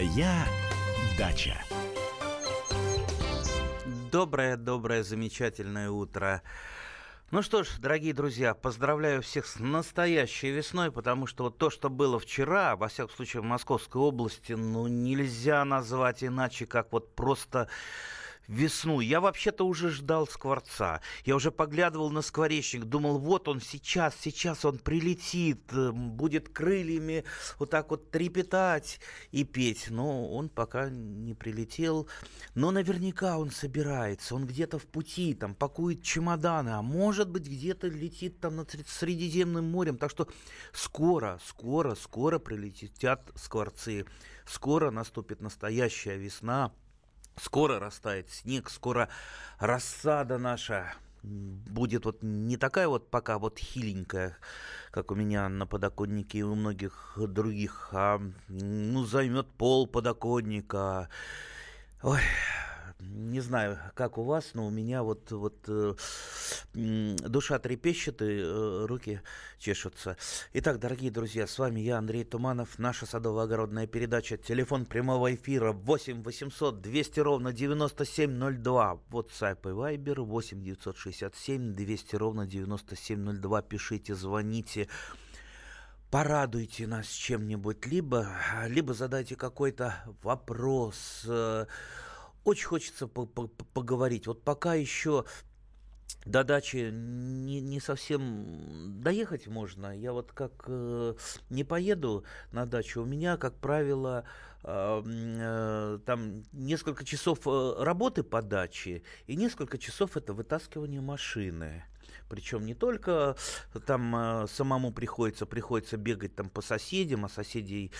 Моя дача. Доброе, доброе, замечательное утро. Ну что ж, дорогие друзья, поздравляю всех с настоящей весной, потому что вот то, что было вчера, во всяком случае в Московской области, ну нельзя назвать иначе, как вот просто весну. Я вообще-то уже ждал скворца. Я уже поглядывал на скворечник, думал, вот он сейчас, сейчас он прилетит, э, будет крыльями вот так вот трепетать и петь. Но он пока не прилетел. Но наверняка он собирается, он где-то в пути, там пакует чемоданы, а может быть где-то летит там над Средиземным морем. Так что скоро, скоро, скоро прилетят скворцы. Скоро наступит настоящая весна. Скоро растает снег, скоро рассада наша будет вот не такая вот пока вот хиленькая, как у меня на подоконнике и у многих других, а ну, займет пол подоконника. Ой, не знаю, как у вас, но у меня вот, вот э, душа трепещет и э, руки чешутся. Итак, дорогие друзья, с вами я, Андрей Туманов, наша садово-огородная передача. Телефон прямого эфира 8 800 200 ровно 9702. WhatsApp и Viber 8 967 200 ровно 9702. Пишите, звоните порадуйте нас чем-нибудь, либо, либо задайте какой-то вопрос, э, очень хочется по -по поговорить. Вот пока еще до дачи не, не совсем доехать можно. Я вот как э, не поеду на дачу, у меня, как правило, э, э, там несколько часов э, работы по даче и несколько часов это вытаскивание машины. Причем не только там э, самому приходится, приходится бегать там по соседям, а соседей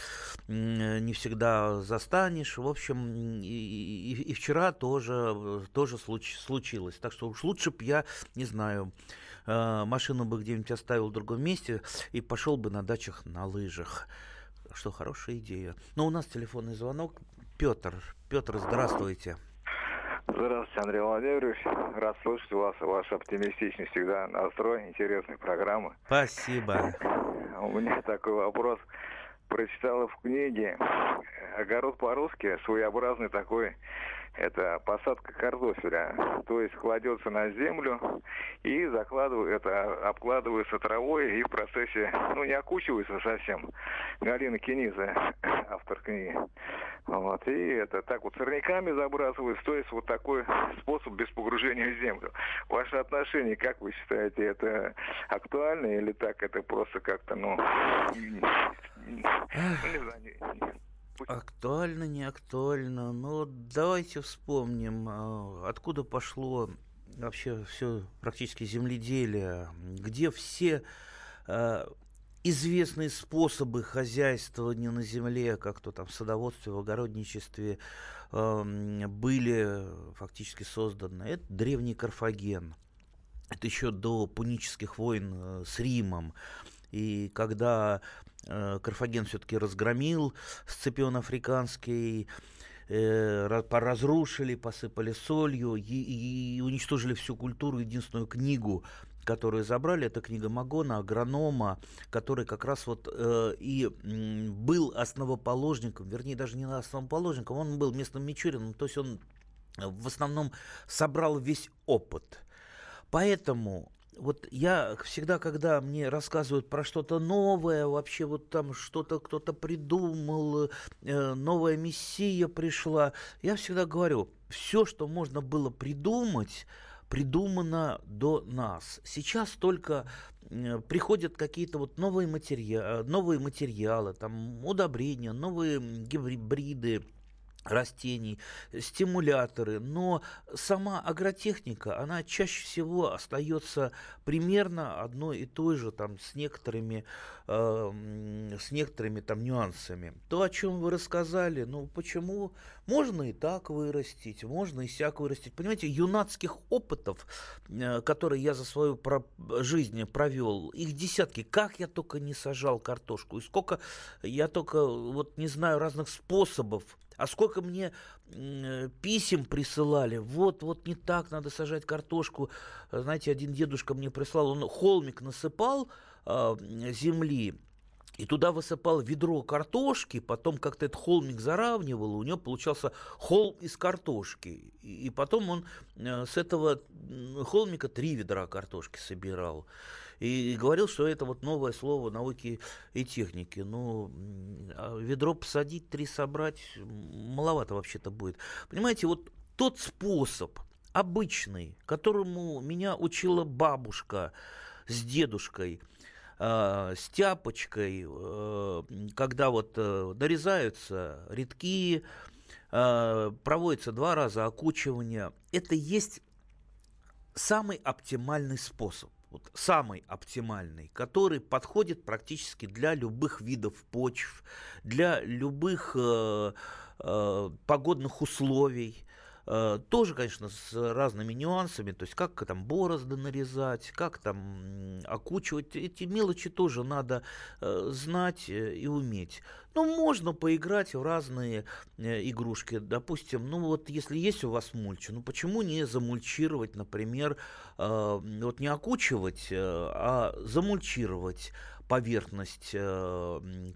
не всегда застанешь. В общем, и, и, и вчера тоже, тоже случ, случилось. Так что уж лучше бы я, не знаю, э, машину бы где-нибудь оставил в другом месте и пошел бы на дачах на лыжах. Что хорошая идея. Но у нас телефонный звонок. Петр. Петр, здравствуйте. Здравствуйте, Андрей Владимирович. Рад слышать вас ваш оптимистичный всегда настрой, интересные программы. Спасибо. У меня такой вопрос. Прочитала в книге «Огород по-русски» своеобразный такой это посадка картофеля. То есть кладется на землю и закладываю, это обкладывается травой и в процессе, ну не окучивается совсем. Галина Кениза, автор книги. Вот, и это так вот сорняками забрасывается, то есть вот такой способ без погружения в землю. Ваше отношение, как вы считаете, это актуально или так это просто как-то, ну не знаю, Актуально, не актуально. Но давайте вспомним, а, откуда пошло вообще все практически земледелие, где все э, известные способы хозяйствования на земле, как то там в садоводстве, в огородничестве, э, были фактически созданы. Это древний Карфаген. Это еще до пунических войн э, с Римом. И когда Карфаген все-таки разгромил Сципион Африканский, э, поразрушили, посыпали солью и, и уничтожили всю культуру, единственную книгу, которую забрали, это книга Магона, агронома, который как раз вот э, и был основоположником, вернее, даже не основоположником, он был местным Мичурином, то есть он в основном собрал весь опыт. Поэтому вот я всегда, когда мне рассказывают про что-то новое, вообще вот там что-то кто-то придумал, э, новая мессия пришла, я всегда говорю, все, что можно было придумать, придумано до нас. Сейчас только э, приходят какие-то вот новые, материалы, новые материалы, там удобрения, новые гибриды, растений, стимуляторы, но сама агротехника, она чаще всего остается примерно одной и той же, там, с некоторыми, э, с некоторыми там нюансами. То, о чем вы рассказали, ну, почему можно и так вырастить, можно и сяк вырастить. Понимаете, юнацких опытов, э, которые я за свою про- жизнь провел, их десятки. Как я только не сажал картошку, и сколько я только, вот не знаю, разных способов а сколько мне писем присылали. Вот, вот не так надо сажать картошку. Знаете, один дедушка мне прислал, он холмик насыпал э, земли, и туда высыпал ведро картошки, потом как-то этот холмик заравнивал, у него получался холм из картошки. И потом он э, с этого холмика три ведра картошки собирал. И говорил, что это вот новое слово науки и техники. Ну, а ведро посадить, три собрать, маловато вообще-то будет. Понимаете, вот тот способ обычный, которому меня учила бабушка с дедушкой – э, с тяпочкой, э, когда вот э, нарезаются редки, проводится два раза окучивание. Это есть самый оптимальный способ. Вот самый оптимальный, который подходит практически для любых видов почв, для любых э, э, погодных условий. Э, тоже, конечно, с разными нюансами, то есть как там борозды нарезать, как там окучивать, эти мелочи тоже надо э, знать э, и уметь. Ну, можно поиграть в разные игрушки, допустим, ну вот если есть у вас мульча, ну почему не замульчировать, например, вот не окучивать, а замульчировать поверхность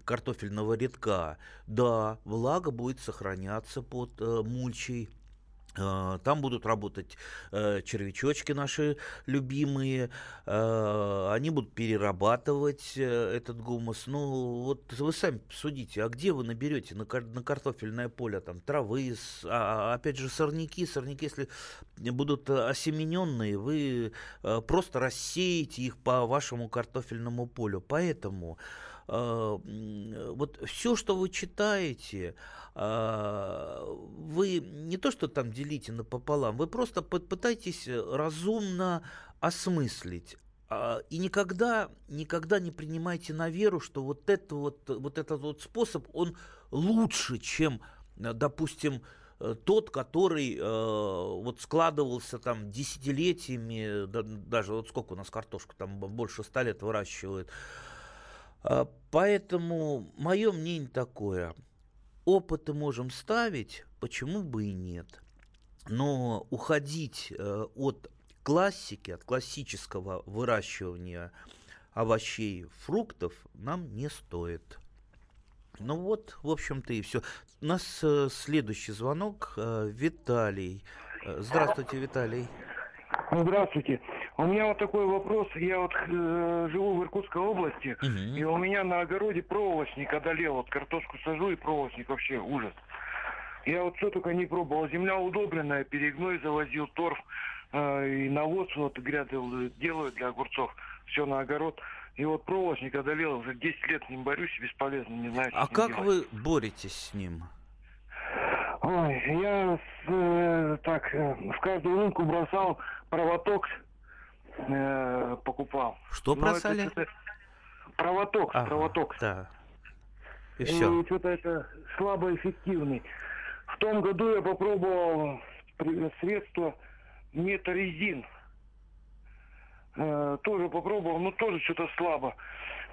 картофельного редка, да, влага будет сохраняться под мульчей, там будут работать э, червячочки наши любимые, э, они будут перерабатывать э, этот гумус. Ну, вот вы сами судите, а где вы наберете на, кар- на картофельное поле там травы, а, а опять же сорняки, сорняки, если будут осемененные, вы э, просто рассеете их по вашему картофельному полю. Поэтому э, вот все, что вы читаете, а, вы не то, что там делите напополам, вы просто пытаетесь разумно осмыслить. А, и никогда, никогда не принимайте на веру, что вот, это вот, вот этот вот способ, он лучше, чем, допустим, тот, который э, вот складывался там десятилетиями, да, даже вот сколько у нас картошка там больше ста лет выращивают. А, поэтому мое мнение такое – опыты можем ставить, почему бы и нет. Но уходить э, от классики, от классического выращивания овощей, фруктов нам не стоит. Ну вот, в общем-то и все. У нас э, следующий звонок. Э, Виталий. Здравствуйте, Виталий. Здравствуйте. У меня вот такой вопрос. Я вот э, живу в Иркутской области, угу. и у меня на огороде проволочник одолел. Вот картошку сажу, и проволочник вообще ужас. Я вот все только не пробовал. Земля удобренная, перегной завозил, торф э, и навоз вот гряды делаю для огурцов. Все на огород. И вот проволочник одолел. Уже 10 лет с ним борюсь, бесполезно, не знаю, А как делать. вы боретесь с ним? Ой, я э, так э, в каждую лунку бросал проводок, э, покупал. Что бросали? Это, проводок, ага, проводок. Да. И все. И что-то это слабо эффективный. В том году я попробовал средство метарезин. Э, тоже попробовал, но тоже что-то слабо.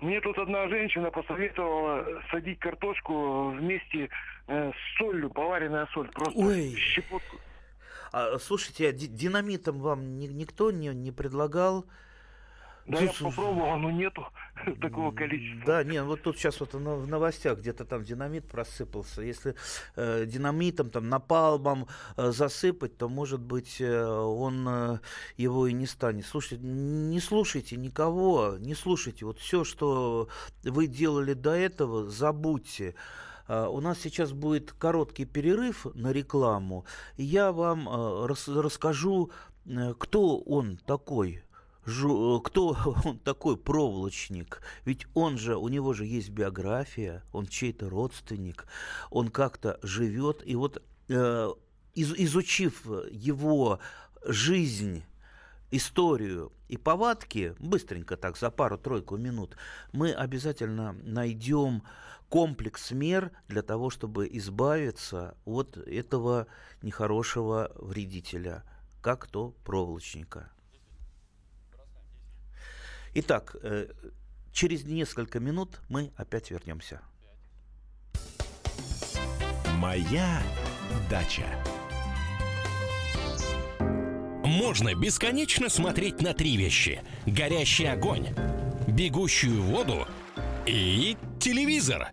Мне тут одна женщина посоветовала садить картошку вместе э, с солью, поваренная соль, просто Ой. щепотку. А, слушайте, динамитом вам ни, никто не, не предлагал? Да, Слушай, я попробовал, но нету такого количества. Да, не, вот тут сейчас вот в новостях где-то там динамит просыпался. Если э, динамитом, там, напалмом э, засыпать, то, может быть, э, он э, его и не станет. Слушайте, не слушайте никого, не слушайте. Вот все, что вы делали до этого, забудьте. Uh, у нас сейчас будет короткий перерыв на рекламу. Я вам uh, рас расскажу, uh, кто он такой, кто он такой проволочник? Ведь он же, у него же есть биография, он чей-то родственник, он как-то живет. И вот э, из, изучив его жизнь, историю и повадки, быстренько так, за пару-тройку минут, мы обязательно найдем комплекс мер для того, чтобы избавиться от этого нехорошего вредителя, как то проволочника. Итак, э, через несколько минут мы опять вернемся. Моя дача. Можно бесконечно смотреть на три вещи. Горящий огонь, бегущую воду и телевизор.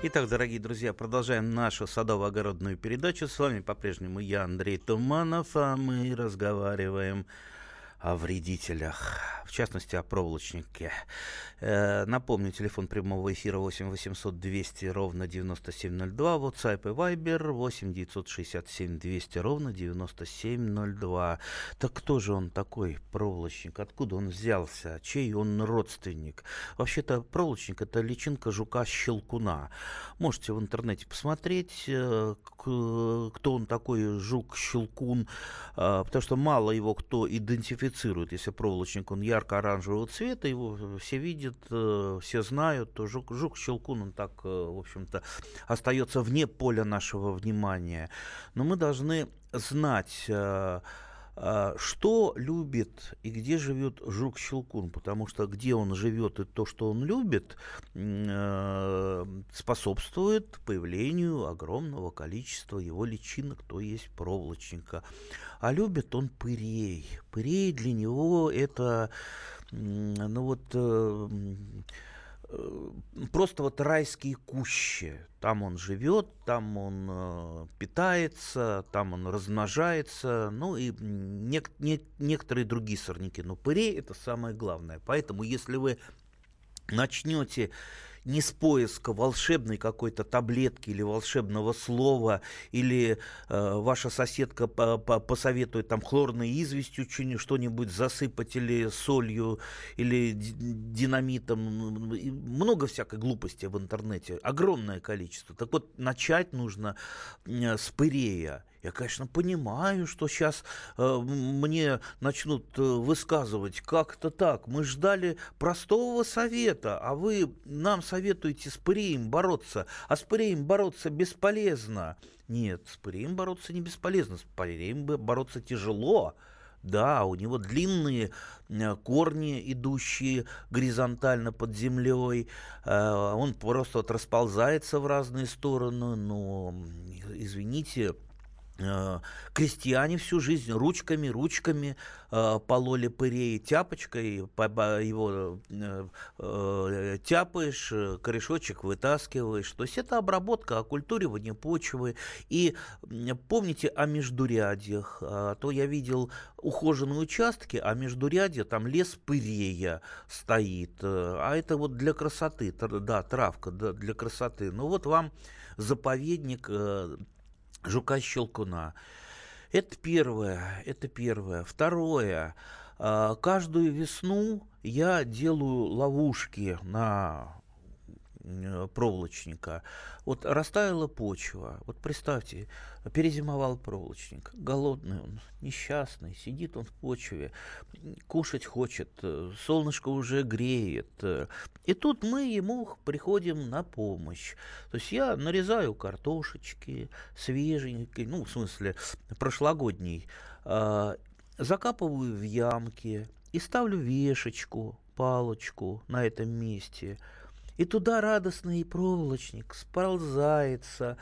Итак, дорогие друзья, продолжаем нашу садово-огородную передачу. С вами по-прежнему я, Андрей Туманов, а мы разговариваем о вредителях, в частности, о проволочнике. Э, напомню, телефон прямого эфира 8 800 200 ровно 9702, WhatsApp и Viber 8 967 200 ровно 9702. Так кто же он такой, проволочник? Откуда он взялся? Чей он родственник? Вообще-то проволочник – это личинка жука-щелкуна. Можете в интернете посмотреть, э, кто он такой жук-щелкун, э, потому что мало его кто идентифицирует. Если проволочник, он ярко-оранжевого цвета, его все видят, э, все знают, то жук, жук щелкун, он так, э, в общем-то, остается вне поля нашего внимания. Но мы должны знать, э, что любит и где живет жук-щелкун, потому что где он живет и то, что он любит, способствует появлению огромного количества его личинок, то есть проволочника. А любит он пырей. Пырей для него это ну вот э, э, просто вот райские кущи. Там он живет, там он э, питается, там он размножается, ну и нек- не- некоторые другие сорняки. Но пырей это самое главное. Поэтому если вы начнете не с поиска волшебной какой-то таблетки или волшебного слова, или э, ваша соседка по -по посоветует там хлорной известью что-нибудь засыпать, или солью, или динамитом. Много всякой глупости в интернете, огромное количество. Так вот, начать нужно с пырея. Я, конечно, понимаю, что сейчас э, мне начнут э, высказывать как-то так. Мы ждали простого совета, а вы нам советуете с Пыреем бороться. А с Пыреем бороться бесполезно. Нет, с Пыреем бороться не бесполезно. С Пыреем бороться тяжело. Да, у него длинные э, корни, идущие горизонтально под землей. Э, он просто вот расползается в разные стороны. Но, извините, крестьяне всю жизнь ручками, ручками э, пололи пырей тяпочкой, по, его э, э, тяпаешь, корешочек вытаскиваешь. То есть это обработка, оккультуривание почвы. И помните о междурядьях. А то я видел ухоженные участки, а междурядье там лес пырея стоит. А это вот для красоты, да, травка для красоты. Ну вот вам заповедник э, жука-щелкуна. Это первое, это первое. Второе, а, каждую весну я делаю ловушки на проволочника. Вот растаяла почва. Вот представьте, перезимовал проволочник. Голодный он, несчастный, сидит он в почве, кушать хочет, э, солнышко уже греет. И тут мы ему приходим на помощь. То есть я нарезаю картошечки свеженькие, ну, в смысле, прошлогодней, а, закапываю в ямки и ставлю вешечку, палочку на этом месте – и туда радостный проволочник сползается,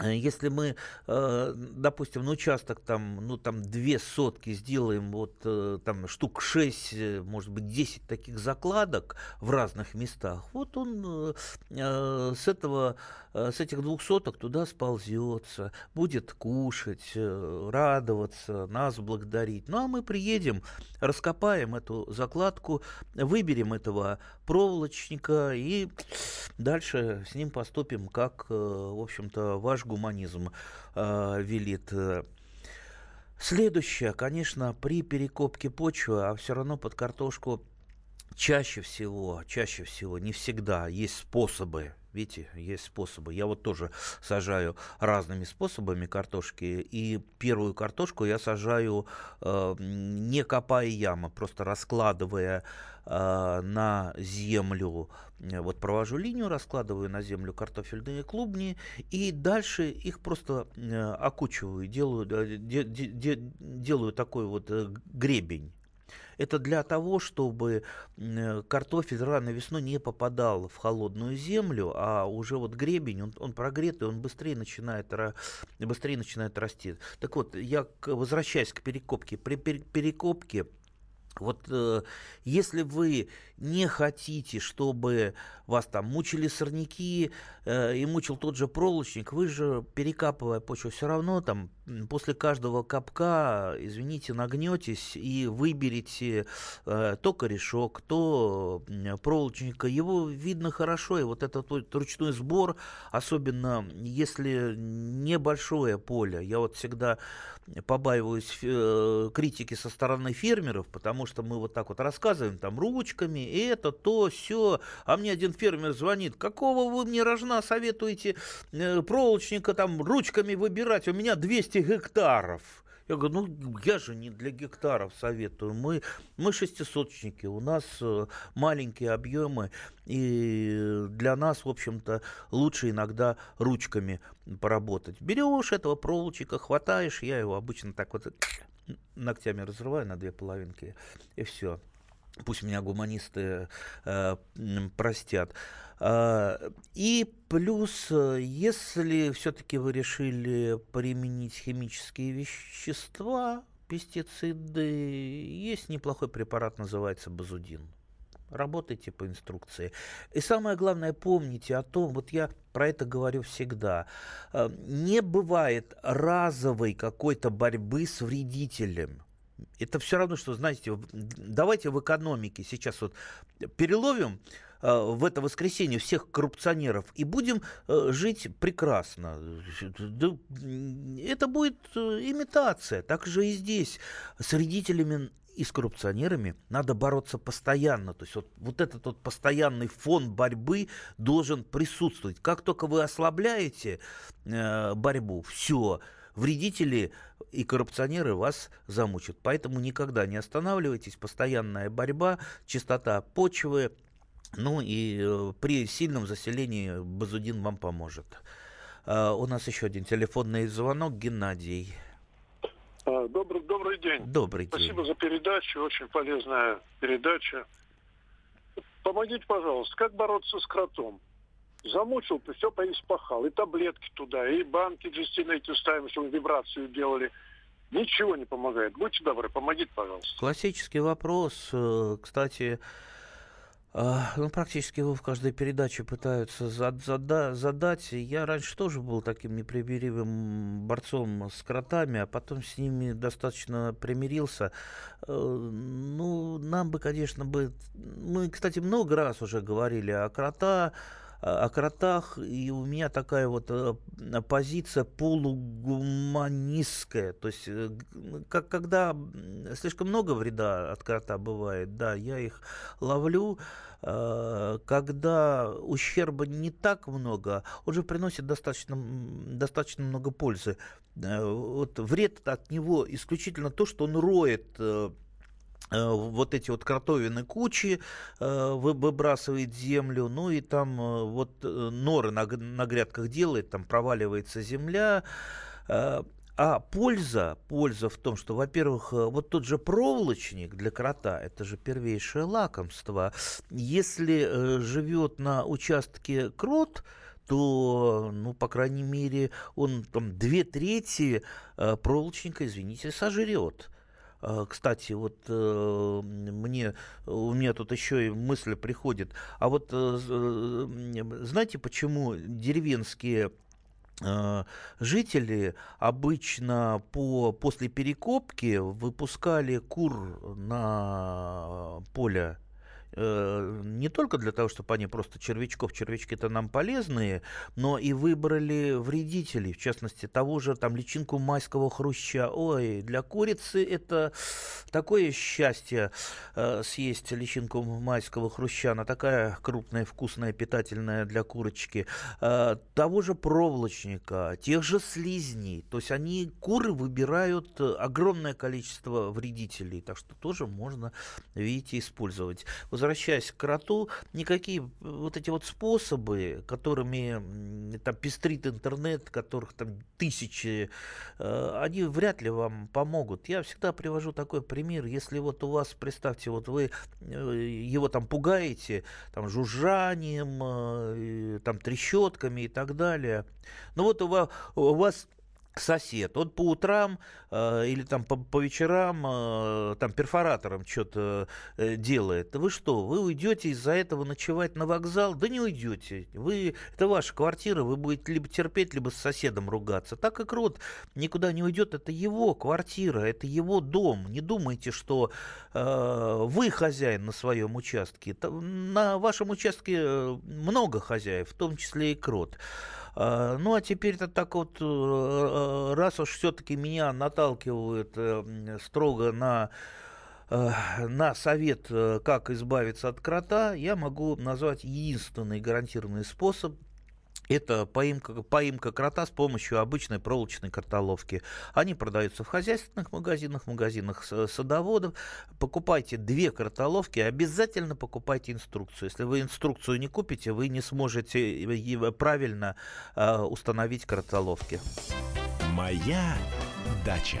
Э, если мы, э, допустим, на участок там, ну, там две сотки сделаем, вот э, там штук 6, может быть, 10 таких закладок в разных местах, вот он с этого, с этих двух соток туда сползется, будет кушать, радоваться, нас благодарить. Ну, а мы приедем, раскопаем эту закладку, выберем этого проволочника и дальше с ним поступим, как, в общем-то, ваш гуманизм э, велит. Следующее, конечно, при перекопке почвы, а все равно под картошку чаще всего, чаще всего, не всегда есть способы Видите, есть способы. Я вот тоже сажаю разными способами картошки. И первую картошку я сажаю э, не копая ямы, просто раскладывая э, на землю. Вот провожу линию, раскладываю на землю картофельные клубни и дальше их просто э, окучиваю, делаю, э, де, де, де, делаю такой вот э, гребень это для того, чтобы картофель рано весной не попадал в холодную землю, а уже вот гребень, он, он прогретый, он быстрее начинает, быстрее начинает расти. Так вот, я возвращаясь к перекопке, при перекопке вот э, если вы не хотите, чтобы вас там мучили сорняки э, и мучил тот же проволочник, вы же, перекапывая почву, все равно там после каждого капка, извините, нагнетесь и выберете э, то корешок, то проволочника. Его видно хорошо, и вот этот вот ручной сбор, особенно если небольшое поле, я вот всегда побаиваюсь э, критики со стороны фермеров, потому что мы вот так вот рассказываем там ручками, это, то, все, а мне один фермер звонит, какого вы мне рожна советуете э, проволочника там ручками выбирать, у меня 200 гектаров. Я говорю, ну я же не для гектаров советую. Мы, мы шестисоточники, у нас э, маленькие объемы, и для нас, в общем-то, лучше иногда ручками поработать. Берешь этого проволочика, хватаешь, я его обычно так вот ногтями разрываю на две половинки, и все. Пусть меня гуманисты э, простят. Э, и плюс, э, если все-таки вы решили применить химические вещества, пестициды, есть неплохой препарат, называется базудин. Работайте по инструкции. И самое главное, помните о том, вот я про это говорю всегда, э, не бывает разовой какой-то борьбы с вредителем. Это все равно, что, знаете, давайте в экономике сейчас вот переловим в это воскресенье всех коррупционеров и будем э, жить прекрасно. Это будет э, имитация. Так же и здесь. С вредителями и с коррупционерами надо бороться постоянно. То есть вот, вот этот вот постоянный фон борьбы должен присутствовать. Как только вы ослабляете э, борьбу, все, вредители и коррупционеры вас замучат. Поэтому никогда не останавливайтесь. Постоянная борьба, чистота почвы. Ну и э, при сильном заселении Базудин вам поможет. Э, у нас еще один телефонный звонок. Геннадий. А, добрый, добрый день. Добрый день. Спасибо за передачу. Очень полезная передача. Помогите, пожалуйста, как бороться с кротом? Замучил, ты все поиспахал. И таблетки туда, и банки жестяные эти ставим, чтобы вибрацию делали. Ничего не помогает. Будьте добры, помогите, пожалуйста. Классический вопрос. Э, кстати, а, ну, практически его в каждой передаче пытаются зад, зада, задать. Я раньше тоже был таким непримиримым борцом с кротами, а потом с ними достаточно примирился. Э, ну, нам бы, конечно, бы... Мы, кстати, много раз уже говорили о крота, о кротах, и у меня такая вот э, позиция полугуманистская. То есть, э, как, когда слишком много вреда от крота бывает, да, я их ловлю, э, когда ущерба не так много, он же приносит достаточно, достаточно много пользы. Вот вред от него исключительно то, что он роет вот эти вот кротовины кучи э, выбрасывает землю, ну и там э, вот норы на, на грядках делает, там проваливается земля. А польза, польза в том, что, во-первых, вот тот же проволочник для крота, это же первейшее лакомство. Если живет на участке крот, то, ну, по крайней мере, он там две трети проволочника, извините, сожрет. А, кстати, вот э, мне, у меня тут еще и мысль приходит. А вот э, э, знаете, почему деревенские жители обычно по, после перекопки выпускали кур на поле не только для того, чтобы они просто червячков, червячки-то нам полезные, но и выбрали вредителей, в частности, того же там личинку майского хруща. Ой, для курицы это такое счастье э, съесть личинку майского хруща, она такая крупная, вкусная, питательная для курочки. Э, того же проволочника, тех же слизней, то есть они, куры выбирают огромное количество вредителей, так что тоже можно, видите, использовать. Возвращаясь к кроту, никакие вот эти вот способы, которыми там пестрит интернет, которых там тысячи, э, они вряд ли вам помогут. Я всегда привожу такой пример, если вот у вас, представьте, вот вы э, его там пугаете, там жужжанием, э, там трещотками и так далее. Ну вот у вас, у вас сосед, он по утрам э, или там по, по вечерам э, там перфоратором что-то э, делает. Вы что, вы уйдете из-за этого ночевать на вокзал? Да не уйдете. Вы, это ваша квартира, вы будете либо терпеть, либо с соседом ругаться. Так как род никуда не уйдет, это его квартира, это его дом. Не думайте, что э, вы хозяин на своем участке. На вашем участке э, много хозяев, в том числе и крот. А, ну, а теперь это так вот, э, э, раз уж все-таки меня наталкивают э, строго на на совет, как избавиться от крота, я могу назвать единственный гарантированный способ это поимка, поимка крота с помощью обычной проволочной картоловки. Они продаются в хозяйственных магазинах, магазинах садоводов. Покупайте две картоловки, обязательно покупайте инструкцию. Если вы инструкцию не купите, вы не сможете правильно э, установить картоловки. Моя дача.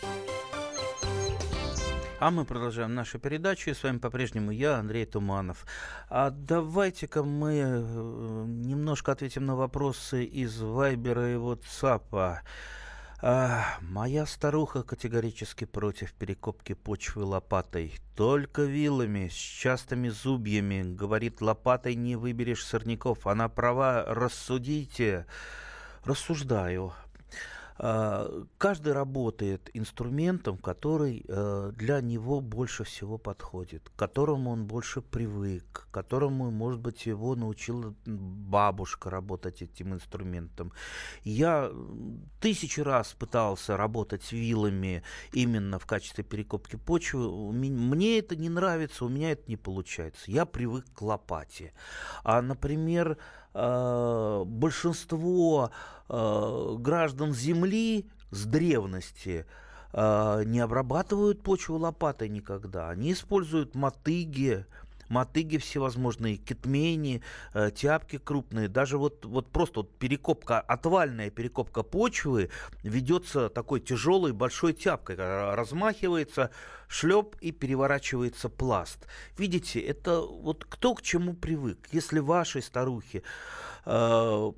А мы продолжаем нашу передачу. И с вами по-прежнему я, Андрей Туманов. А давайте-ка мы э, немножко ответим на вопросы из Вайбера и WhatsApp. А, моя старуха категорически против перекопки почвы лопатой. Только вилами, с частыми зубьями. Говорит, лопатой не выберешь сорняков. Она права, рассудите. Рассуждаю. А, каждый работает инструментом, который э, для него больше всего подходит, к которому он больше привык, к которому, может быть, его научила бабушка работать этим инструментом. Я тысячи раз пытался работать вилами именно в качестве перекопки почвы. Мне это не нравится, у меня это не получается. Я привык к лопате. А, например, э, большинство э, граждан Земли с древности э, не обрабатывают почву лопатой никогда. Они используют мотыги, мотыги всевозможные, кетмени, э, тяпки крупные. Даже вот, вот просто вот перекопка, отвальная перекопка почвы ведется такой тяжелой большой тяпкой. Размахивается шлеп и переворачивается пласт. Видите, это вот кто к чему привык. Если вашей старухе Э,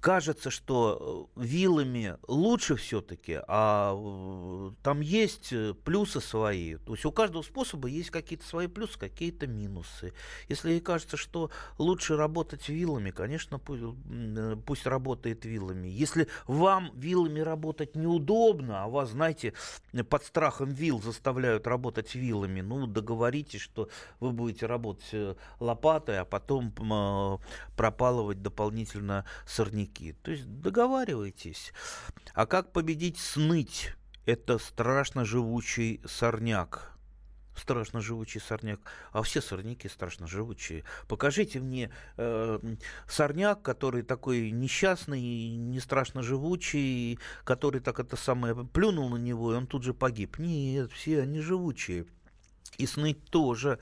кажется, что вилами лучше все-таки, а э, там есть плюсы свои. То есть у каждого способа есть какие-то свои плюсы, какие-то минусы. Если ей кажется, что лучше работать вилами, конечно, пусть, э, пусть работает вилами. Если вам вилами работать неудобно, а вас, знаете, под страхом вил заставляют работать вилами, ну, договоритесь, что вы будете работать лопатой, а потом пропалывать дополнительно дополнительно сорняки. То есть договаривайтесь. А как победить сныть? Это страшно живучий сорняк. Страшно живучий сорняк. А все сорняки страшно живучие. Покажите мне э, сорняк, который такой несчастный, не страшно живучий, который так это самое плюнул на него, и он тут же погиб. Нет, все они живучие. И сныть тоже.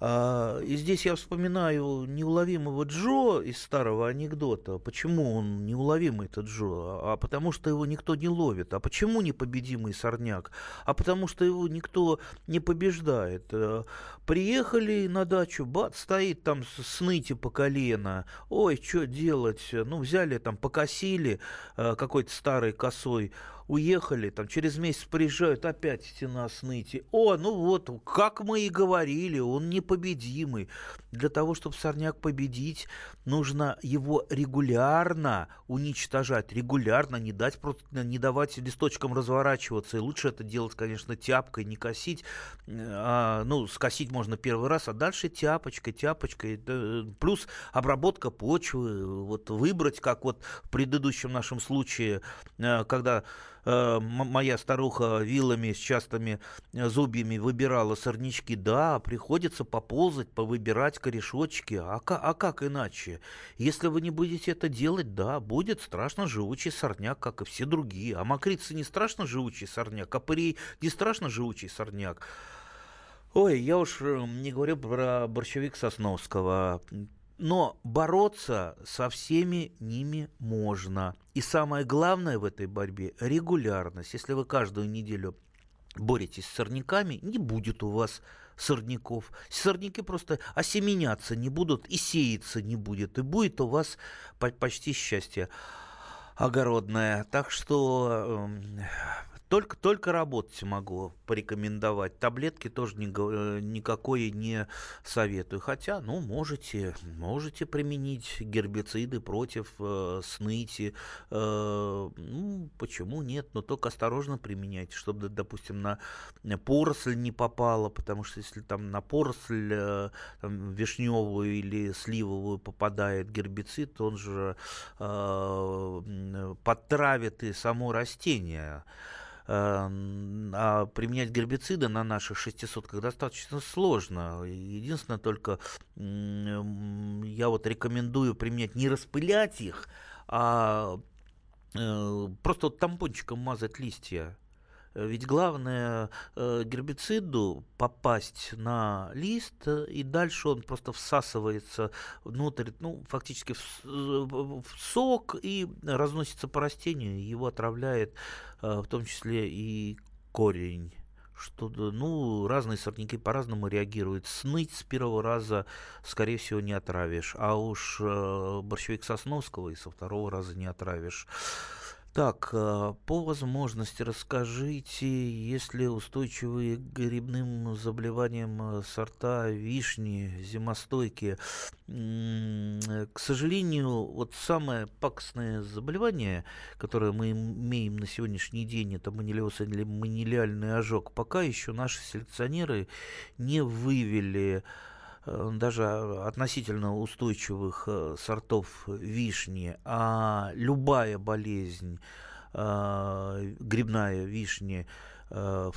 А, и здесь я вспоминаю неуловимого Джо из старого анекдота. Почему он неуловимый, этот Джо? А потому что его никто не ловит. А почему непобедимый сорняк? А потому что его никто не побеждает. Э, приехали на дачу, бац, стоит там сныти по колено. Ой, что делать? Ну, взяли там, покосили какой-то старой косой уехали, там через месяц приезжают, опять стена сныти. О, ну вот, как мы и говорили, он непобедимый. Для того, чтобы сорняк победить, нужно его регулярно уничтожать, регулярно не дать просто не давать листочкам разворачиваться. И лучше это делать, конечно, тяпкой, не косить. А, ну, скосить можно первый раз, а дальше тяпочкой, тяпочкой. Плюс обработка почвы, вот выбрать, как вот в предыдущем нашем случае, э, когда Э, моя старуха вилами с частыми э, зубьями выбирала сорнячки, да, приходится поползать, повыбирать корешочки, а, а как иначе? Если вы не будете это делать, да, будет страшно живучий сорняк, как и все другие. А мокрица не страшно живучий сорняк, а парей не страшно живучий сорняк. Ой, я уж э, не говорю про борщевик Сосновского. Но бороться со всеми ними можно. И самое главное в этой борьбе – регулярность. Если вы каждую неделю боретесь с сорняками, не будет у вас сорняков. Сорняки просто осеменяться не будут и сеяться не будет. И будет у вас почти счастье огородное. Так что эм, только, только работать могу порекомендовать. Таблетки тоже ни, э, никакой не советую. Хотя, ну, можете, можете применить гербициды против э, сныти. Э, ну, почему нет? Но только осторожно применяйте, чтобы, допустим, на поросль не попало, потому что если там на поросль э, там, вишневую или сливовую попадает гербицид, он же э, подтравит и само растение. Эм, а применять гербициды на наших шестисотках достаточно сложно. Единственное только, я вот рекомендую применять, не распылять их, а э, просто вот тампончиком мазать листья ведь главное э, гербициду попасть на лист, э, и дальше он просто всасывается внутрь, ну, фактически в, в сок и разносится по растению, его отравляет э, в том числе и корень что ну, разные сорняки по-разному реагируют. Сныть с первого раза, скорее всего, не отравишь. А уж э, борщевик Сосновского и со второго раза не отравишь. Так, э, по возможности расскажите, есть ли устойчивые к грибным заболеваниям э, сорта вишни, зимостойкие. К сожалению, вот самое пакостное заболевание, которое мы имеем на сегодняшний день, это манилиоз или манилиальный ожог, пока еще наши селекционеры не вывели Э, даже относительно устойчивых э, сортов вишни, а любая болезнь э, грибная вишни, в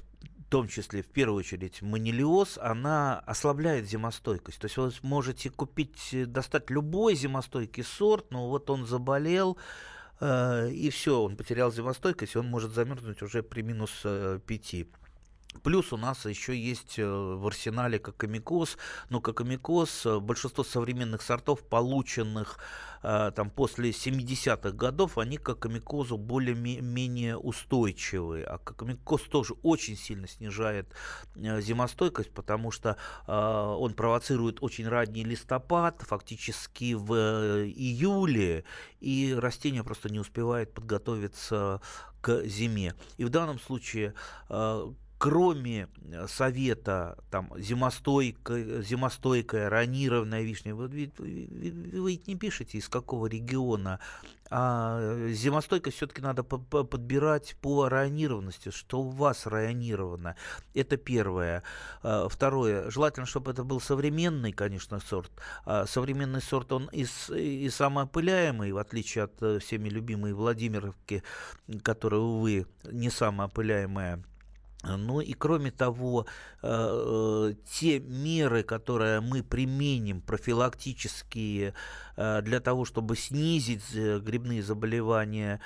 том числе, в первую очередь, манилиоз, она ослабляет зимостойкость. То есть вы можете купить, достать любой зимостойкий сорт, но вот он заболел, и все, он потерял зимостойкость, и он может замерзнуть уже при минус 5. Плюс у нас еще есть э, в арсенале кокомикоз, но кокомикоз, э, большинство современных сортов, полученных э, там после 70-х годов, они к кокомикозу более-менее устойчивые. А кокомикоз тоже очень сильно снижает зимостойкость, потому что он провоцирует очень ранний листопад, фактически в июле, и растение просто не успевает подготовиться к зиме. И в данном случае кроме э, совета там зимостойкая, зимостойкая ранированная вишня, вы, вы, вы, вы не пишете из какого региона, а зимостойкость все-таки надо подбирать по районированности, что у вас районировано. Это первое. А, второе. Желательно, чтобы это был современный, конечно, сорт. А современный сорт, он и, и самоопыляемый, в отличие от э, всеми любимой Владимировки, которая, увы, не самоопыляемая Ну и кроме того, э, те меры, которые мы применим, профилактические, э, для того, чтобы снизить э, грибные заболевания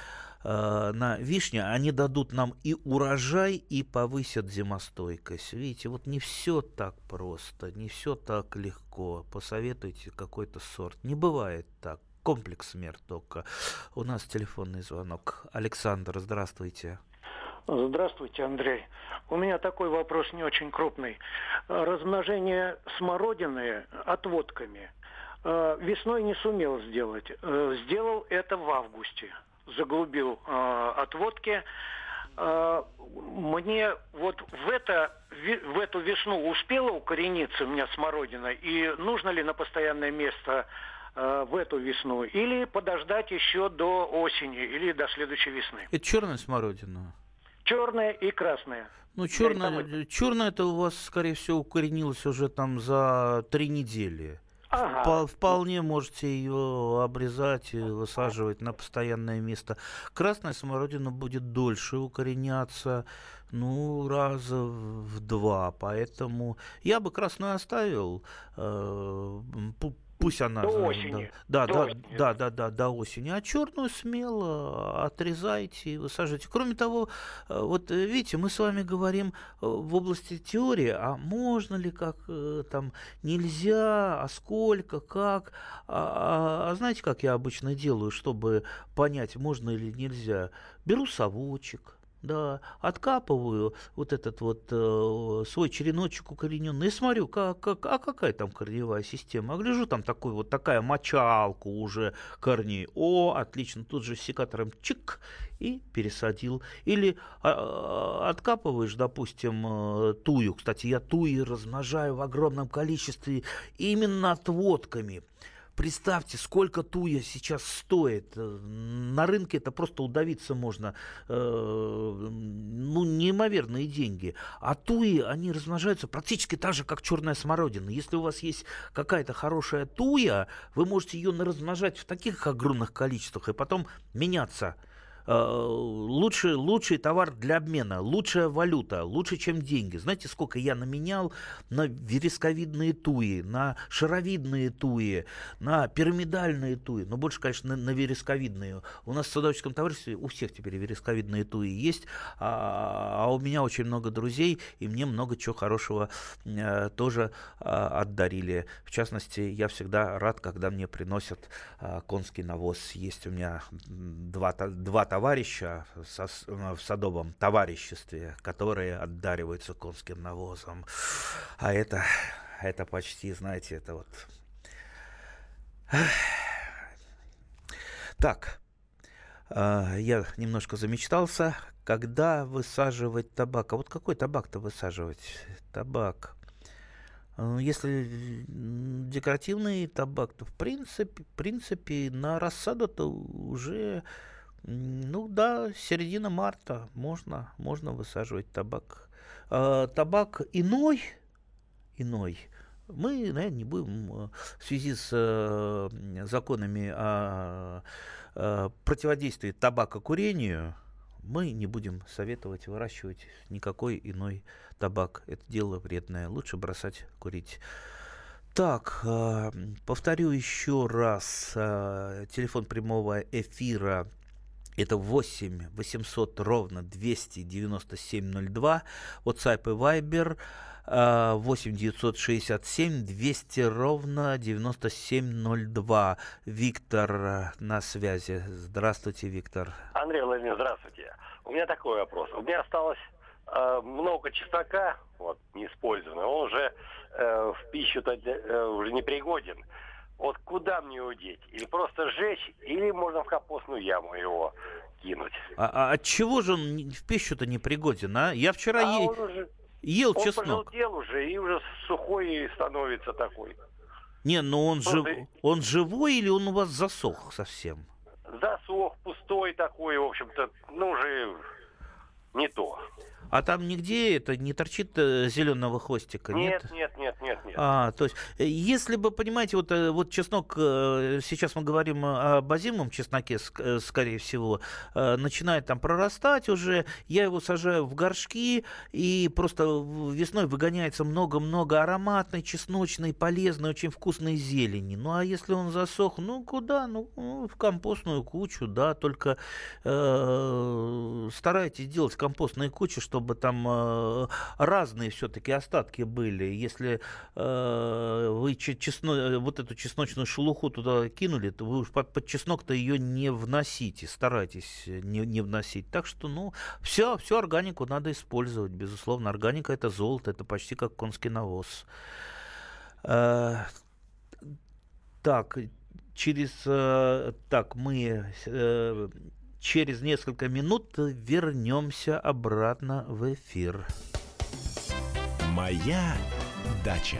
на вишне, они дадут нам и урожай, и повысят зимостойкость. Видите, вот не все так просто, не все так легко. Посоветуйте какой-то сорт. Не бывает так. Комплекс мер только. У нас телефонный звонок. Александр, здравствуйте. Здравствуйте, Андрей. У меня такой вопрос не очень крупный. Размножение смородины отводками э, весной не сумел сделать. Э, сделал это в августе. Заглубил э, отводки. Мне вот в, это, в эту весну успела укорениться у меня смородина, и нужно ли на постоянное место в эту весну, или подождать еще до осени, или до следующей весны. Это черная смородина? Черная и красная. Ну, черная, черная это у вас, скорее всего, укоренилось уже там за три недели. Ага. Вполне можете ее обрезать и высаживать на постоянное место. Красная смородина будет дольше укореняться, ну, раза в два. Поэтому я бы красную оставил. Пусть она... До осени. Да, да, до да, да, да, да, до осени. А черную смело отрезайте и высаживайте. Кроме того, э, вот э, видите, мы с вами говорим э, в области теории, а можно ли, как там, нельзя, а сколько, как. А, а, а знаете, как я обычно делаю, чтобы понять, можно или нельзя? Беру совочек, да, откапываю вот этот вот э, свой череночек укорененный и смотрю, как, как, а какая там корневая система. А гляжу, там такой вот такая мочалка уже корней. О, отлично, тут же секатором чик и пересадил. Или а, откапываешь, допустим, э, тую. Кстати, я туи размножаю в огромном количестве именно отводками. Представьте, сколько туя сейчас стоит. Э, на рынке это просто удавиться можно. Э, ну, неимоверные деньги. А туи, они размножаются практически так же, как черная смородина. Если у вас есть какая-то хорошая туя, вы можете ее размножать в таких огромных количествах и потом меняться. Э, лучший, лучший товар для обмена, лучшая валюта, лучше, чем деньги. Знаете, сколько я наменял на вересковидные туи, на шаровидные туи, на пирамидальные туи, но больше, конечно, на, на вересковидные. У нас в садоводческом товариществе у всех теперь вересковидные туи есть, а, а у меня очень много друзей, и мне много чего хорошего а, тоже а, отдарили. В частности, я всегда рад, когда мне приносят а, конский навоз. Есть у меня два, два товарища в садовом товариществе, которые отдариваются конским навозом. А это, это почти, знаете, это вот... Так, а, я немножко замечтался. Когда высаживать табак? А вот какой табак-то высаживать? Табак. А, если декоративный табак, то в принципе, в принципе на рассаду-то уже ну да, середина марта можно, можно высаживать табак. А, табак иной, иной, мы, наверное, не будем э, в связи с э, законами о, о противодействии табакокурению, мы не будем советовать выращивать никакой иной табак. Это дело вредное. Лучше бросать курить. Так, э, повторю еще раз. Телефон прямого эфира это 8 800 ровно 29702. WhatsApp и Viber 8 967 200 ровно 9702. Виктор э, на связи. Здравствуйте, Виктор. Андрей Владимирович, здравствуйте. У меня такой вопрос. У меня осталось э, много чеснока, вот, неиспользованного. Он уже э, в пищу-то э, уже не пригоден. Вот куда мне его деть? Или просто сжечь, или можно в капустную яму его кинуть. А, а от чего же он в пищу-то не пригоден, а? Я вчера а е... уже, ел он чеснок. Он уже и уже сухой становится такой. Не, но он, жив... он живой или он у вас засох совсем? Засох, пустой такой, в общем-то, ну уже не то. А там нигде это не торчит э, зеленого хвостика? Нет, нет, нет, нет, нет. А, то есть, э, если бы, понимаете, вот, э, вот чеснок, сейчас мы говорим о озимом чесноке, скорее всего, начинает там прорастать уже, я его сажаю в горшки, и просто весной выгоняется много-много ароматной, чесночной, полезной, очень вкусной зелени. Ну, а если он засох, ну, куда? Ну, в компостную кучу, да, только э, старайтесь делать компостные кучи, чтобы чтобы там э, разные все-таки остатки были. Если э, вы чесно, вот эту чесночную шелуху туда кинули, то вы уж под, чеснок-то ее не вносите, старайтесь не, не вносить. Так что, ну, все, всю органику надо использовать, безусловно. Органика это золото, это почти как конский навоз. Э, так, через... Так, мы... через несколько минут вернемся обратно в эфир. Моя дача.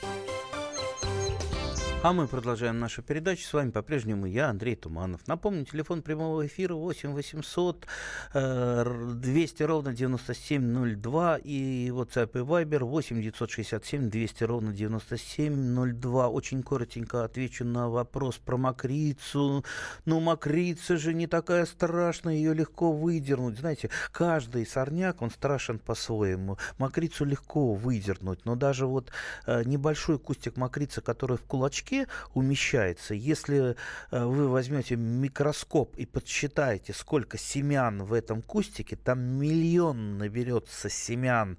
А мы продолжаем нашу передачу. С вами по-прежнему я, Андрей Туманов. Напомню, телефон прямого эфира 8 800 200 ровно 9702 и WhatsApp и Viber 8 967 200 ровно 9702. Очень коротенько отвечу на вопрос про мокрицу. Ну, мокрица же не такая страшная, ее легко выдернуть. Знаете, каждый сорняк, он страшен по-своему. Мокрицу легко выдернуть, но даже вот э, небольшой кустик мокрицы, который в кулачке куске умещается. Если э, вы возьмете микроскоп и подсчитаете, сколько семян в этом кустике, там миллион наберется семян.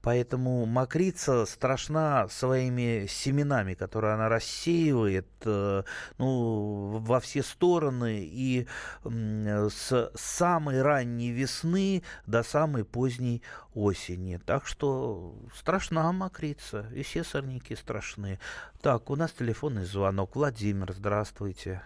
Поэтому мокрица страшна своими семенами, которые она рассеивает э, ну, во все стороны и с самой ранней весны до самой поздней осени. Так что страшна мокрица, и все сорняки страшны. Так, у нас телефонный звонок. Владимир, здравствуйте.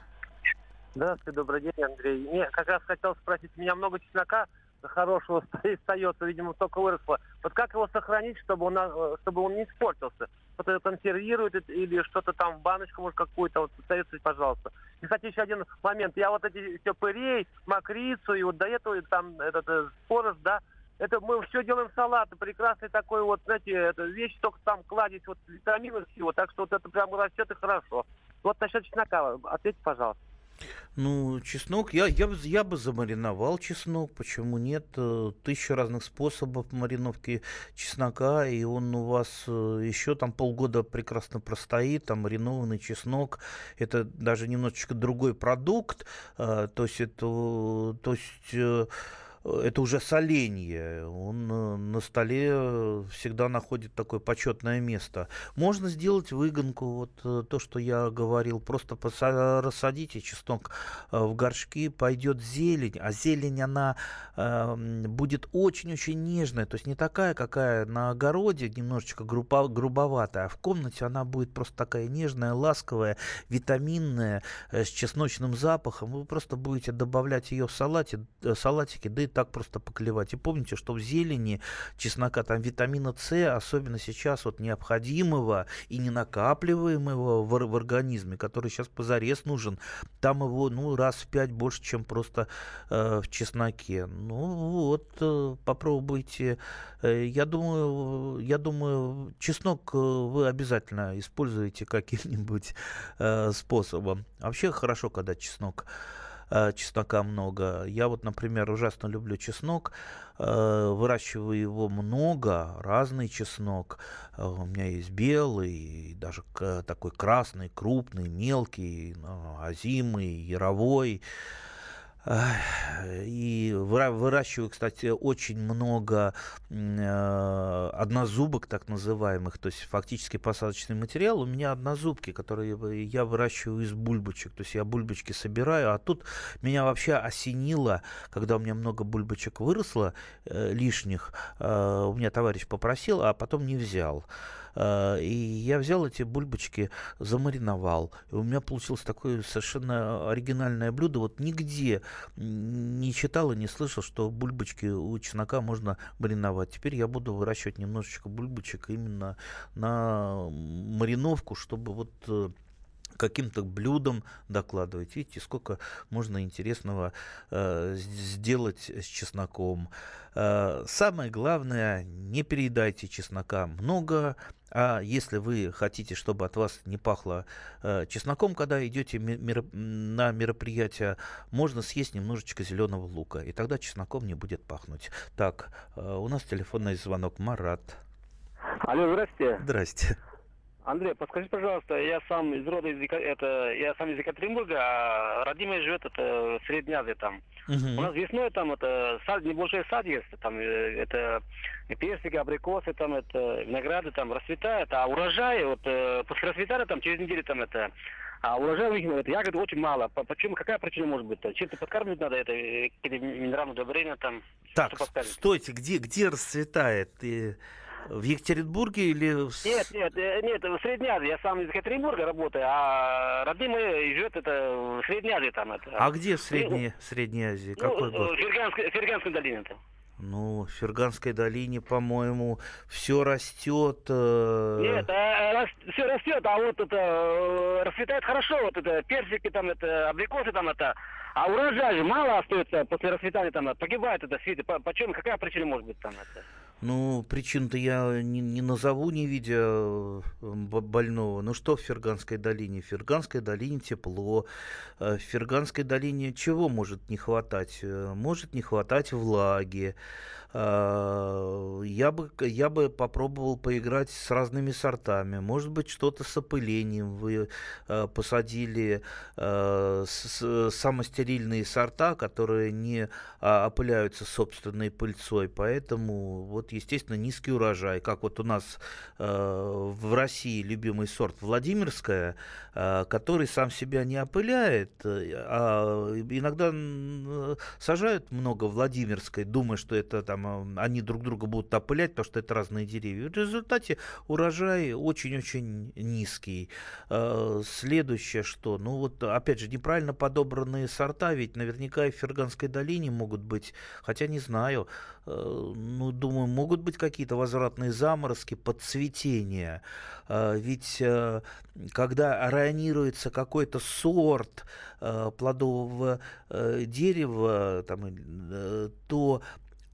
Здравствуйте, добрый день, Андрей. Не, как раз хотел спросить, у меня много чеснока хорошего остается, видимо, только выросло. Вот как его сохранить, чтобы он, э, чтобы он не испортился? Кто-то консервирует или что-то там в баночку, может, какую-то, вот, советуйте, пожалуйста. И, кстати, еще один момент. Я вот эти все пырей, мокрицу, и вот до этого там этот э, спорож, да, это мы все делаем салат, прекрасный такой вот, знаете, это вещь, только там кладить вот витамины всего, так что вот это прям растет и хорошо. Вот насчет чеснока, ответьте, пожалуйста. Ну, чеснок, я, я, я бы замариновал чеснок, почему нет? Э, тысяча разных способов мариновки чеснока, и он у вас э, еще там полгода прекрасно простоит, там маринованный чеснок, это даже немножечко другой продукт, э, то есть это, то есть это уже соленье. Он э, на столе всегда находит такое почетное место. Можно сделать выгонку, вот э, то, что я говорил. Просто рассадите чеснок э, в горшки, пойдет зелень, а зелень, она э, будет очень-очень нежная, то есть не такая, какая на огороде, немножечко грубо, грубоватая, а в комнате она будет просто такая нежная, ласковая, витаминная, э, с чесночным запахом. Вы просто будете добавлять ее в салате, э, салатики, да и так просто поклевать. И помните, что в зелени чеснока там витамина С, особенно сейчас вот необходимого и не накапливаемого в, в организме, который сейчас позарез нужен, там его ну раз в пять больше, чем просто э, в чесноке. Ну вот, э, попробуйте. Э, я думаю, я думаю, чеснок э, вы обязательно используете каким-нибудь э, способом. Вообще хорошо, когда чеснок э, чеснока много. Я вот, например, ужасно люблю чеснок, э, выращиваю его много, разный чеснок. Э, у меня есть белый, даже такой красный, крупный, мелкий, озимый, яровой. И выращиваю, кстати, очень много э, однозубок, так называемых, то есть фактически посадочный материал. У меня однозубки, которые я выращиваю из бульбочек. То есть я бульбочки собираю, а тут меня вообще осенило, когда у меня много бульбочек выросло э, лишних, э, у меня товарищ попросил, а потом не взял. А, и я взял эти бульбочки, замариновал. И у меня получилось такое совершенно оригинальное блюдо. Вот нигде не читал и не слышал, что бульбочки у чеснока можно мариновать. Теперь я буду выращивать немножечко бульбочек именно на мариновку, чтобы вот э, каким-то блюдом докладывать. Видите, сколько можно интересного э, сделать с чесноком. Э, самое главное, не переедайте чеснока много, а если вы хотите, чтобы от вас не пахло э, чесноком, когда идете меро- на мероприятие, можно съесть немножечко зеленого лука, и тогда чесноком не будет пахнуть. Так, э, у нас телефонный звонок. Марат. Алло, здрасте. Здрасте. Андрей, подскажите, пожалуйста, я сам из рода из это я сам из Екатеринбурга, а родимый живет это в Средней Азии там. Uh-huh. У нас весной там это сад, небольшой сад есть, там э, это персики, абрикосы, там это винограды там расцветают, а урожай вот э, после расцветания там через неделю там это а урожай у них это, ягод очень мало. Почему? Какая причина может быть? Чем-то подкармливать надо это, какие-то минеральные удобрения там. Так, стойте, где, где расцветает? И в Екатеринбурге или... Нет, нет, э, нет, в Средней Азии. Я сам из Екатеринбурга работаю, а родные живет это в Средней Азии там это. А где в Средней, Средней Азии? Ну, Какой год? В Ферганской, Ферганской долине там. Ну, в Ферганской долине, по-моему, все растет. Э... Нет, а, рас, все растет, а вот это э, расцветает хорошо, вот это персики там, это абрикосы там, это. А урожай же мало остается после расцветания там, погибает это свиты. Почему, какая причина может быть там это? Ну, причин-то я не, не назову, не видя э, больного. Ну что в Ферганской долине? В Ферганской долине тепло. Э, в Ферганской долине чего может не хватать? Э, может не хватать влаги. А, я бы, я бы попробовал поиграть с разными сортами. Может быть, что-то с опылением. Вы а, посадили а, с, самостерильные сорта, которые не опыляются собственной пыльцой. Поэтому, вот, естественно, низкий урожай. Как вот у нас в России любимый сорт Владимирская, который сам себя не опыляет, а иногда сажают много Владимирской, думая, что это там они друг друга будут опылять, потому что это разные деревья. В результате урожай очень-очень низкий. А, следующее что? Ну вот, опять же, неправильно подобранные сорта, ведь наверняка и в Ферганской долине могут быть, хотя не знаю, а, ну, думаю, могут быть какие-то возвратные заморозки, подцветения. А, ведь когда районируется какой-то сорт плодового дерева, там, э, то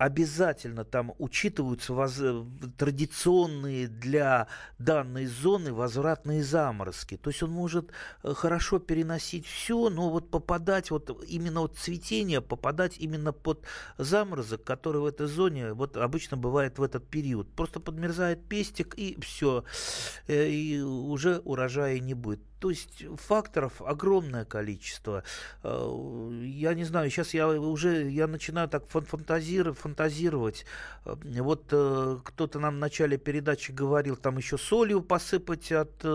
обязательно там учитываются воз... традиционные для данной зоны возвратные заморозки. То есть он может э, хорошо переносить все, но вот попадать, вот именно вот цветение, попадать именно под заморозок, который в этой зоне вот обычно бывает в этот период. Просто подмерзает пестик и все, э, и уже урожая не будет. То есть факторов огромное количество. Э, я не знаю, сейчас я уже я начинаю так фантазировать, фантазировать. Э, вот э, кто-то нам в начале передачи говорил, там еще солью посыпать от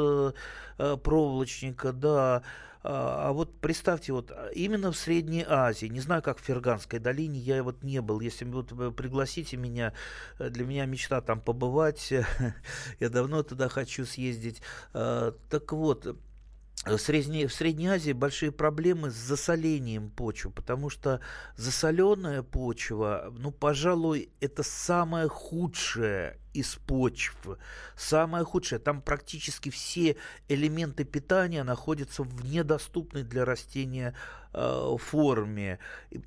проволочника, да. А, а вот представьте, вот именно в Средней Азии, не знаю, как в Ферганской долине, я вот не был. Если вот пригласите меня, для меня мечта там побывать. я давно туда хочу съездить. Так вот, в Средней, в Средней Азии большие проблемы с засолением почвы, потому что засоленная почва, ну, пожалуй, это самое худшее из почв. Самое худшее, там практически все элементы питания находятся в недоступной для растения э, форме.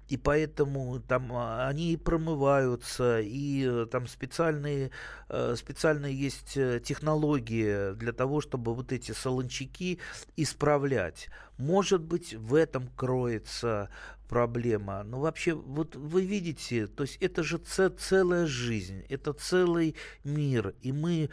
И, поэтому там а, они и промываются, и э, там специальные, э, специальные есть технологии для того, чтобы вот эти солончаки исправлять. Может быть, в этом кроется проблема. Но вообще, вот вы видите, то есть это же целая жизнь, это целый мир. И мы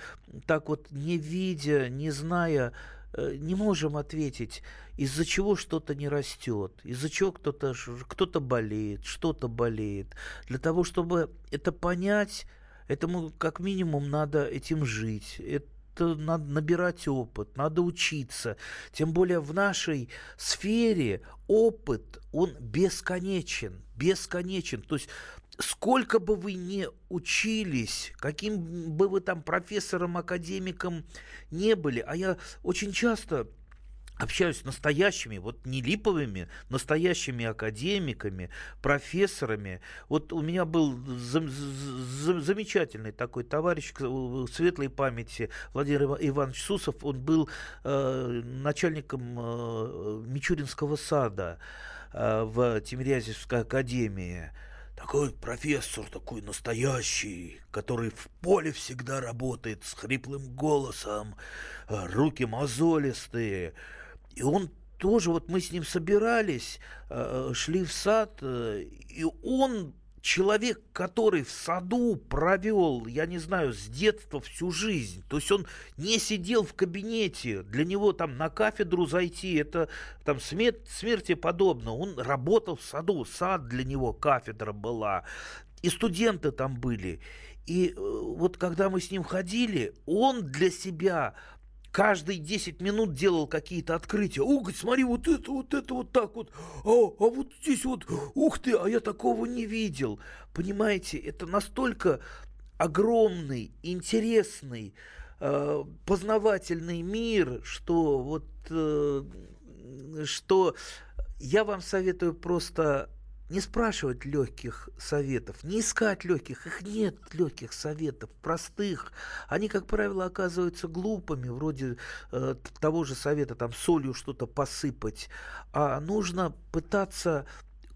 так вот не видя, не зная э, не можем ответить, из-за чего что-то не растет, из-за чего кто-то кто болеет, что-то болеет. Для того, чтобы это понять, этому как минимум надо этим жить. Это надо набирать опыт, надо учиться. Тем более в нашей сфере опыт, он бесконечен, бесконечен. То есть сколько бы вы ни учились, каким бы вы там профессором, академиком не были, а я очень часто общаюсь с настоящими, вот не липовыми, настоящими академиками, профессорами. Вот у меня был зам- зам- замечательный такой товарищ светлой памяти Владимир Иванович Сусов. Он был э, начальником э, Мичуринского сада э, в Тимирязевской академии такой профессор, такой настоящий, который в поле всегда работает с хриплым голосом, э, руки мозолистые. И он тоже, вот мы с ним собирались, э, шли в сад, э, и он человек, который в саду провел, я не знаю, с детства всю жизнь, то есть он не сидел в кабинете, для него там на кафедру зайти, это там смерть, смерти подобно, он работал в саду, сад для него кафедра была, и студенты там были. И э, вот когда мы с ним ходили, он для себя каждые 10 минут делал какие-то открытия. О, смотри, вот это, вот это, вот так вот. А, а вот здесь вот, ух ты, а я такого не видел. Понимаете, это настолько огромный, интересный, э, познавательный мир, что вот, э, что я вам советую просто не спрашивать легких советов, не искать легких, их нет легких советов, простых. Они, как правило, оказываются глупыми, вроде э, того же совета, там, солью что-то посыпать. А нужно пытаться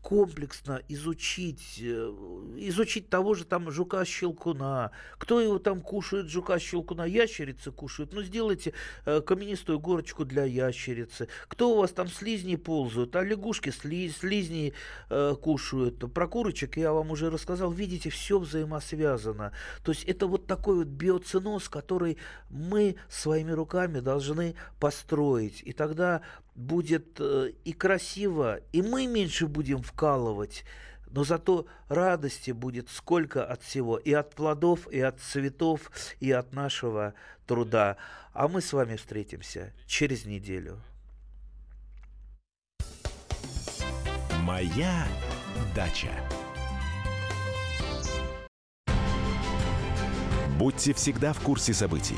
комплексно изучить, э, изучить того же там жука-щелкуна. Кто его там кушает, жука-щелкуна? Ящерицы кушают. Ну, сделайте э, каменистую горочку для ящерицы. Кто у вас там слизни ползают? А лягушки сли, слизни э, кушают. Про курочек я вам уже рассказал. Видите, все взаимосвязано. То есть это вот такой вот биоциноз, который мы своими руками должны построить. И тогда будет э, и красиво, и мы меньше будем вкалывать, но зато радости будет сколько от всего, и от плодов, и от цветов, и от нашего труда. А мы с вами встретимся через неделю. Моя дача. Будьте всегда в курсе событий.